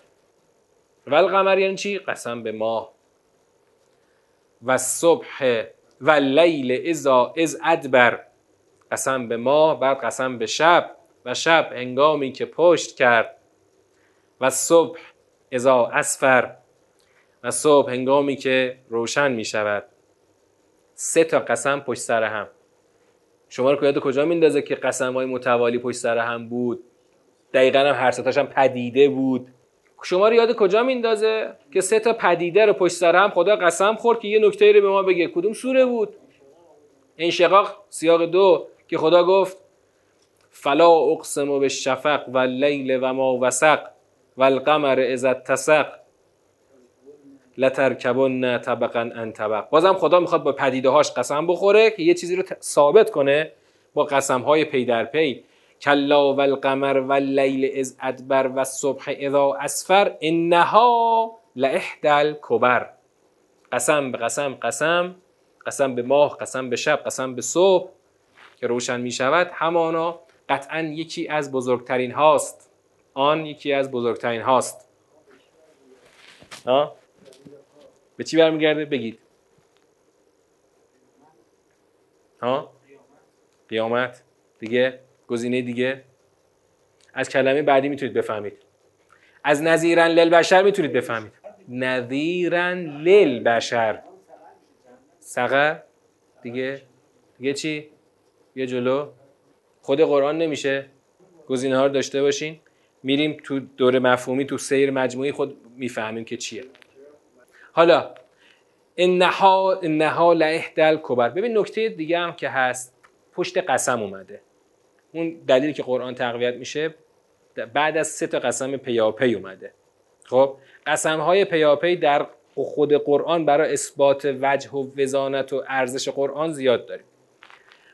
ول قمر یعنی چی؟ قسم به ماه. و صبح و لیل ازا از ادبر. قسم به ماه بعد قسم به شب. و شب هنگامی که پشت کرد. و صبح ازا اسفر. و صبح هنگامی که روشن می شود سه تا قسم پشت سر هم. شما رو یاد کجا میندازه که قسم های متوالی پشت سر هم بود؟ دقیقا هم هر ستاش هم پدیده بود. شما رو یاد کجا میندازه که سه تا پدیده رو پشت سر هم؟ خدا قسم خورد که یه نکته رو به ما بگه. کدوم سوره بود؟ انشقاق سیاق دو که خدا گفت فلا اقسم به شفق و لیل و ما وسق و القمر اذا اتسق. لترکبن طبقا ان طبق. بازم خدا می‌خواد با پدیده هاش قسم بخوره که یه چیزی رو ثابت کنه با قسم های پی در پی. کلا و القمر و لیل از ادبر و صبح اذا اسفر انها لاحدل کبر قسم به قسم قسم قسم به ماه قسم به شب قسم به صبح که روشن می شود همانا قطعا یکی از بزرگترین هاست. آن یکی از بزرگترین هاست. ها؟ به چی برمیگرده؟ بگید. ها؟ قیامت. دیگه؟ گزینه دیگه؟ از کلمه بعدی می‌تونید بفهمید. از نظیرن للبشر می‌تونید بفهمید. نظیرن للبشر سقه؟ دیگه؟ دیگه چی؟ یه جلو؟ خود قرآن نمیشه. گزینه ها رو داشته باشین. میریم تو دور مفهومی تو سیر مجموعی خود می‌فهمیم که چیه. حالا انها انها لاحدل کبر. ببین نکته دیگه هم که هست پشت قسم اومده. اون دلیلی که قرآن تقویت میشه بعد از سه تا قسم پیاپی اومده. خب قسم های پیاپی در خود قرآن برای اثبات وجه و وزانت و ارزش قرآن زیاد داریم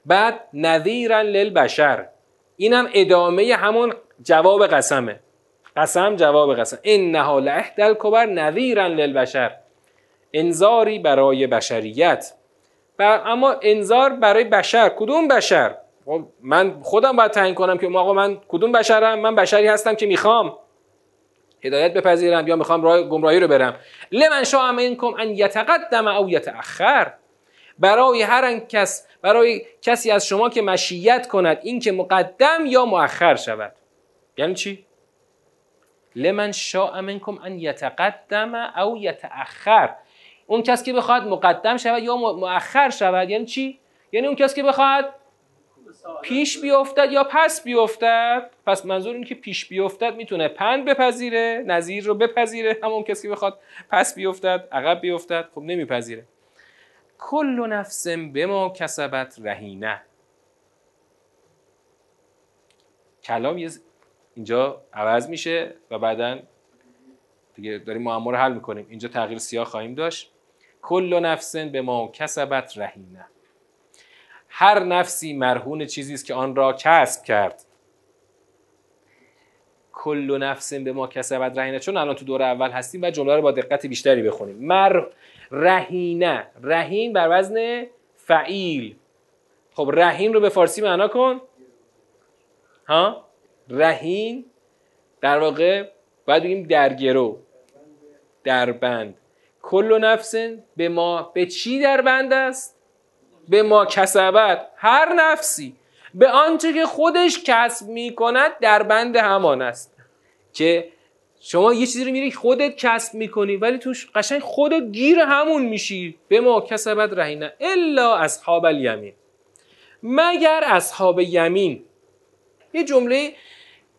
بعد نذیرا للبشر. اینم ادامه همون جواب قسمه. قسم جواب قسم. انها لاحدل کبر نذیرا للبشر. انذاری برای بشریت. اما انذار برای بشر. کدوم بشر؟ خب من خودم باید تعیین کنم که آقا من کدوم بشرم؟ من بشری هستم که می‌خوام. هدایت بپذیرم یا می‌خوام راه گمراهی رو برم. لمن شاء منکم ان یتقدم او یتاخر برای هر کس برای کسی از شما که مشیت کند این که مقدم یا مؤخر شود. یعنی چی؟ لمن شاء منکم ان یتقدم او یتاخر اون کس که بخواد مقدم شود یا مؤخر شود یعنی چی؟ یعنی اون کس که بخواد پیش بیفتد یا پس بیفتد. پس منظور این که پیش بیفتد می‌تونه پند بپذیره نظیر رو بپذیره. همون کسی بخواد پس بیفتد عقب بیفتد خب نمیپذیره. کل نفس به ما کسبت رهینه. کلام اینجا عوض میشه و بعدا دیگه داریم معما حل می‌کنیم. اینجا تغییر سیاه خواهیم داشت. کل نفس به ما کسبت رهینه. هر نفسی مرهون چیزی است که آن را کسب کرد. کل نفس به ما کسبت رهینه. چون الان تو دور اول هستیم و جمله رو با دقت بیشتری بخونیم. مر رهینه. رهین بر وزن فعیل. خب رهین رو به فارسی معنا کن. ها؟ رهین در واقع باید بگیم در گرو در بند کل نفس به ما به چی در بند است؟ به ما کسبت هر نفسی. به آنچه که خودش کسب می کند در بند همان است. که شما یه چیزی رو میری خودت کسب می‌کنی ولی توش قشنگ خودت گیر همون میشی. به ما کسبت رهینه الا اصحاب الیمین. مگر اصحاب یمین. یه جمله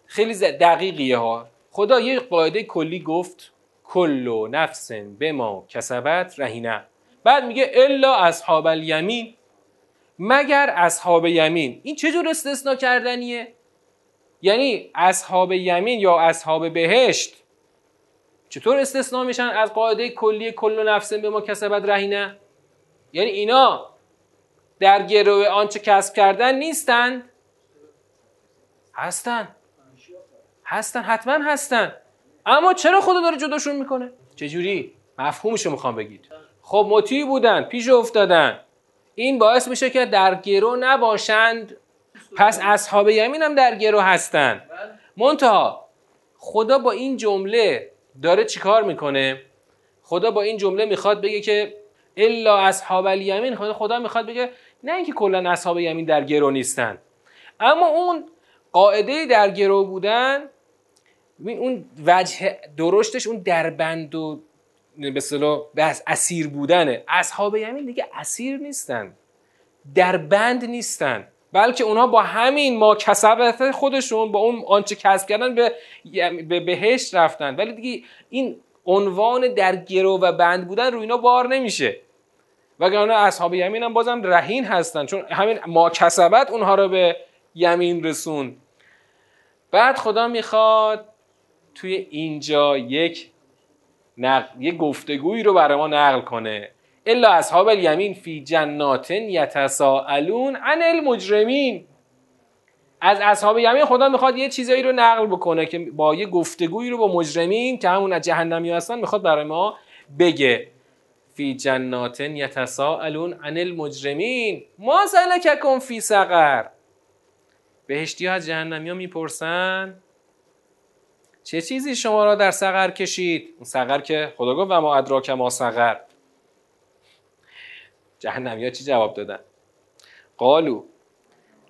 خیلی دقیقیه ها. خدا یه قاعده کلی گفت. کل نفس به ما کسبت رهینه بعد میگه الا اصحاب الیمین. مگر اصحاب یمین. این چه جور استثناء کردنیه؟ یعنی اصحاب یمین یا اصحاب بهشت. چطور استثناء میشن؟ از قاعده کلی کل نفس به ما کسبت رهینه یعنی اینا در گروه آنچه کسب کردن نیستند هستن. هستن. حتما هستن. اما چرا خدا داره جداشون می‌کنه؟ چجوری؟ مفهومشو می‌خوام بگید. خب مطیع بودن پیش افتادن. این باعث میشه که در گرو نباشند. پس اصحاب یمین هم در گرو هستن. منتها خدا با این جمله داره چیکار می‌کنه؟ خدا با این جمله می‌خواد بگه که الا اصحاب الیمین. خدا خدا می‌خواد بگه نه اینکه کلا اصحاب یمین در گرو نیستن. اما اون قاعده در گرو بودن اون وجه درشتش اون دربند و به اصطلاح بس اسیر بودنه. اصحاب یمین دیگه اسیر نیستن. در بند نیستن. بلکه اونا با همین ما کسبت خودشون با اون آنچه کسب کردن به به بهشت رفتن. ولی دیگه این عنوان در گرو و بند بودن رو اینا بار نمیشه. وگرنه اصحاب یمین هم بازم رهین هستن. چون همین ما کسبت اونها رو به یمین رسون. بعد خدا می‌خواد توی اینجا یک نقل یک گفتگویی رو برای ما نقل کنه. الا اصحاب الیمین فی جنات یتساءلون عن المجرمین. از اصحاب یمین خدا می‌خواد یه چیزایی رو نقل بکنه که با یه گفتگویی رو با مجرمین که همون از جهنمی هستن می‌خواد برای ما بگه. فی جنات یتساءلون عن المجرمین. ما سلککم فی سقر. بهشتی ها از جهنمی ها می‌پرسن چه چیزی شما را در سقر کشید؟ اون سقر که خدا گفت و ما ادراک ما سقر. جهنمی ها چی جواب دادن؟ قالو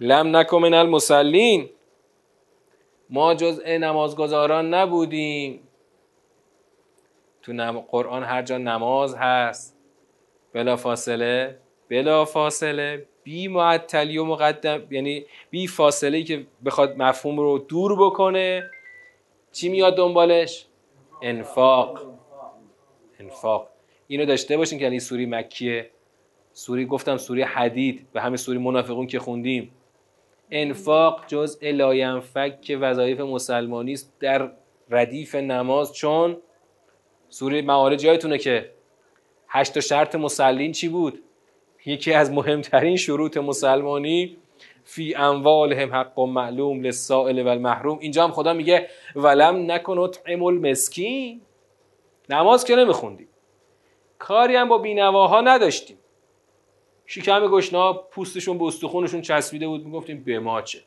لم نکن من المسلین ما جزء نمازگزاران نبودیم. تو نم... قرآن هر جا نماز هست. بلا فاصله بلا فاصله. بی معطلی و مقدم یعنی بی فاصله که بخواد مفهوم رو دور بکنه. چی میاد دنبالش؟ انفاق. انفاق. اینو داشته باشین که این سوره مکیه. سوره گفتم سوره حدید. و هم سوره منافقون که خوندیم. انفاق جزء لاینفک که وظایف مسلمانی است در ردیف نماز. چون سوره معارج یادتونه که هشت شرط مسلین چی بود؟ یکی از مهمترین شروط مسلمانی فی اموالهم حق و معلوم للسائل و المحروم اینجا هم خدا میگه ولم نکن اطعم المسکین. نماز که نمیخوندیم. کاری هم با بینواها نداشتیم. شکم گشنا پوستشون به استخونشون چسبیده بود. می‌گفتیم به ما چه؟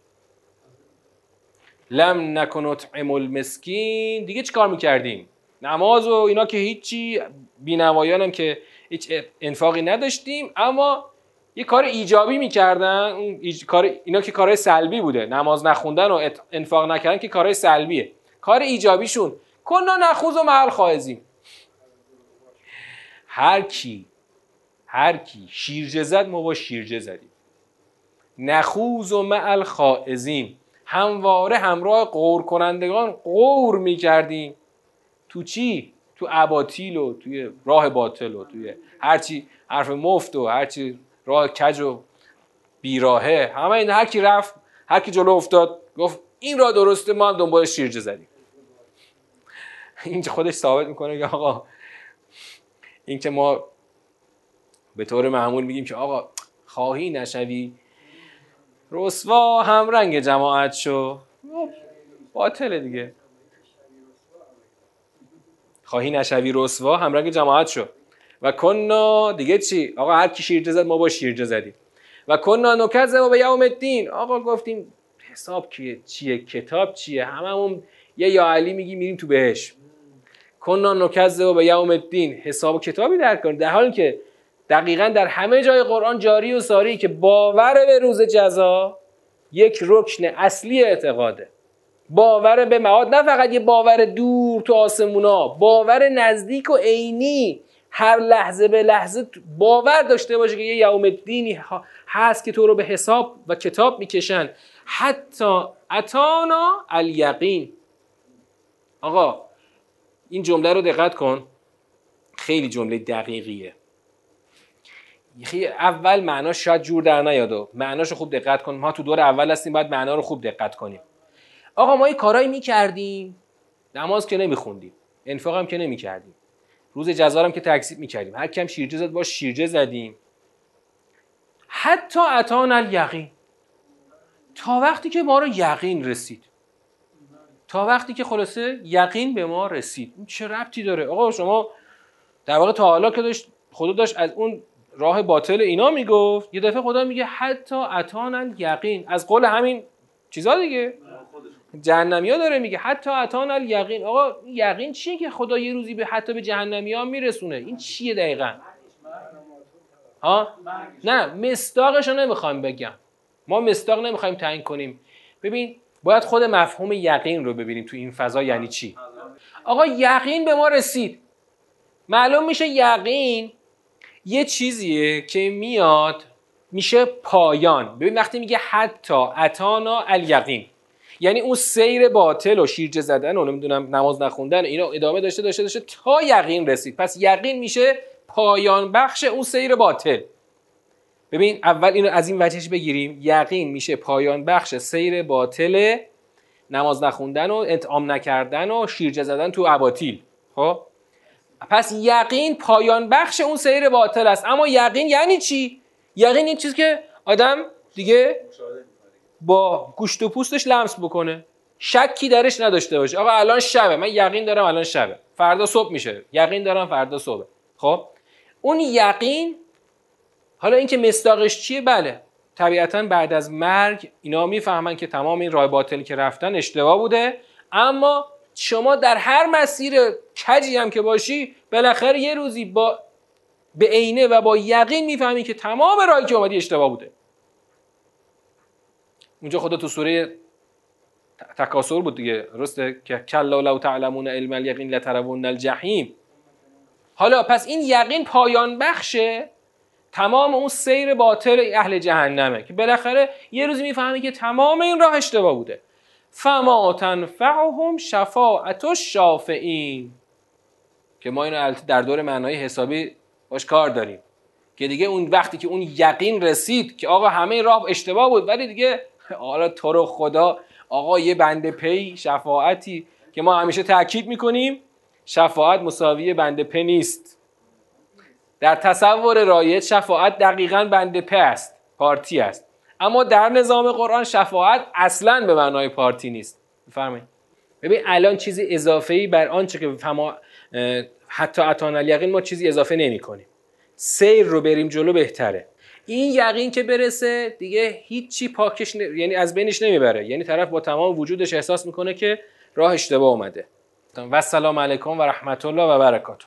لم نکن اطعم المسکین. دیگه چیکار می‌کردیم؟ نماز و اینا که هیچی. بینوایان هم که هیچ انفاقی نداشتیم. اما یه کار ایجابی می‌کردن اون کار اینا که کارهای سلبی بوده. نماز نخوندن و انفاق نکردن که کارهای سلبیه. کار ایجابیشون. کنا نخوز و محل خواهزیم. هر کی هر کی شیرجه زد ما با شیرجه زدیم نخوز و معل خائزیم همواره همراه قور کنندگان قور می‌کردیم. تو چی؟ تو اباطیل و توی راه باطل و توی هرچی حرف مفت و هرچی راه کج و بیراهه. همه این هر کی رفت هر کی جلو افتاد گفت این راه درسته ما هم دنبال شیرجه زدیم. این خودش ثابت می‌کنه که آقا این که ما به طور معمول میگیم که آقا خواهی نشوی. رسوا هم رنگ جماعت شو. باطله دیگه. خواهی نشوی رسوا هم رنگ جماعت شو. و کنا دیگه چی؟ آقا هر کی شیرجه زد ما با شیرجه زدیم. و کنا و به یوم الدین. آقا گفتیم حساب کیه؟ چیه؟ کتاب چیه؟ هممون یه یا علی میگی میریم تو بهش. کنا و به یوم الدین. حساب و کتابی در کنیم. در حالی که دقیقا در همه جای قرآن جاری و ساری که باور به روز جزا یک رکن اصلی اعتقاده. باور به معاد. نه فقط یه باور دور تو آسمونا باور نزدیک و عینی هر لحظه به لحظه باور داشته باشه که یه یوم الدینی هست که تو رو به حساب و کتاب می‌کشن. حتی اتانا الیقین. آقا این جمله رو دقت کن. خیلی جمله دقیقیه. اول معناش شاید جور در نیاد و معناش رو خوب دقت کن ما تو دور اول هستیم باید معنا رو خوب دقت کنیم. آقا ما یه کارایی می‌کردیم. نماز که نمیخوندیم. انفاق هم که نمی‌کردیم. روز جزارم که تکذیب می‌کردیم. هر کم شیرجه زد باش شیرجه زدیم. حتی اتان الیقین. تا وقتی که ما رو یقین رسید. تا وقتی که خلاصه یقین به ما رسید. این چه ربطی داره؟ آقا شما در واقع تا حالا که داشت خدا داشت از اون راه باطل اینا می‌گفت یه دفعه خدا میگه حتی اتان یقین از قول همین چیزا دیگه. جهنمی ها داره میگه. حتی اتان یقین آقا یقین چیه که خدا یه روزی به حتی به جهنمی ها میرسونه؟ این چیه دقیقا؟ ها؟ نه مستاقش رو نمی‌خوایم بگم. ما مستاق نمی‌خوایم تعیین کنیم. ببین باید خود مفهوم یقین رو ببینیم تو این فضا یعنی چی؟ آقا یقین به ما رسید. معلوم میشه یقین یه چیزیه که میاد میشه پایان. ببین وقتی میگه حتی اتانا الیقین. یعنی اون سیر باطل و شیرجه زدن و نمی‌دونم نماز نخوندن اینا ادامه داشته داشته داشته تا یقین رسید. پس یقین میشه پایان بخش اون سیر باطل. ببین اول اینو از این وجهش بگیریم. یقین میشه پایان بخش سیر باطل نماز نخوندن و انتعام نکردن و شیرجه زدن تو اباطیل. خب؟ پس یقین پایان بخش اون سیر باطل است. اما یقین یعنی چی؟ یقین این چیزی که آدم دیگه با گوشت و پوستش لمس بکنه. شکی درش نداشته باشه. آقا الان شبه. من یقین دارم الان شبه. فردا صبح میشه. یقین دارم فردا صبح خب؟ اون یقین حالا اینکه مصداقش چیه؟ بله. طبیعتا بعد از مرگ اینا می‌فهمن که تمام این راه باطلی که رفتن اشتباه بوده. اما شما در هر مسیر کجی هم که باشی بالاخره یه روزی با به عینه و با یقین می‌فهمی که تمام راهی که اومدی اشتباه بوده. اونجا خدا تو سوره تکاسر بود دیگه. درسته؟ که کلا لو تعلمون علم الیقین لترون الجحیم. حالا پس این یقین پایان بخشه؟ تمام اون سیر باطل اهل جهنمه که بالاخره یه روزی می‌فهمی که تمام این راه اشتباه بوده. فما تنفعهم شفاعت الشافعین. که ما اینو در دور معنای حسابی باش کار داریم. که دیگه اون وقتی که اون یقین رسید که آقا همه راه اشتباه بود ولی دیگه حالا تو رو خدا آقا یه بنده پی شفاعتی که ما همیشه تاکید می‌کنیم شفاعت مساوی بند پ نیست. در تصور رایج شفاعت دقیقا بند پ است پارتی است. اما در نظام قرآن شفاعت اصلا به معنای پارتی نیست. بفرمایید. ببین الان چیزی اضافه ای بر آنچه که فما حتی اتانا الیقین ما چیزی اضافه نمی کنیم سیر رو بریم جلو بهتره. این یقین که برسه دیگه هیچی پاکش یعنی از بینش نمی‌بره. یعنی طرف با تمام وجودش احساس می‌کنه که راه اشتباه اومده. و سلام علیکم و رحمت الله و برکاته.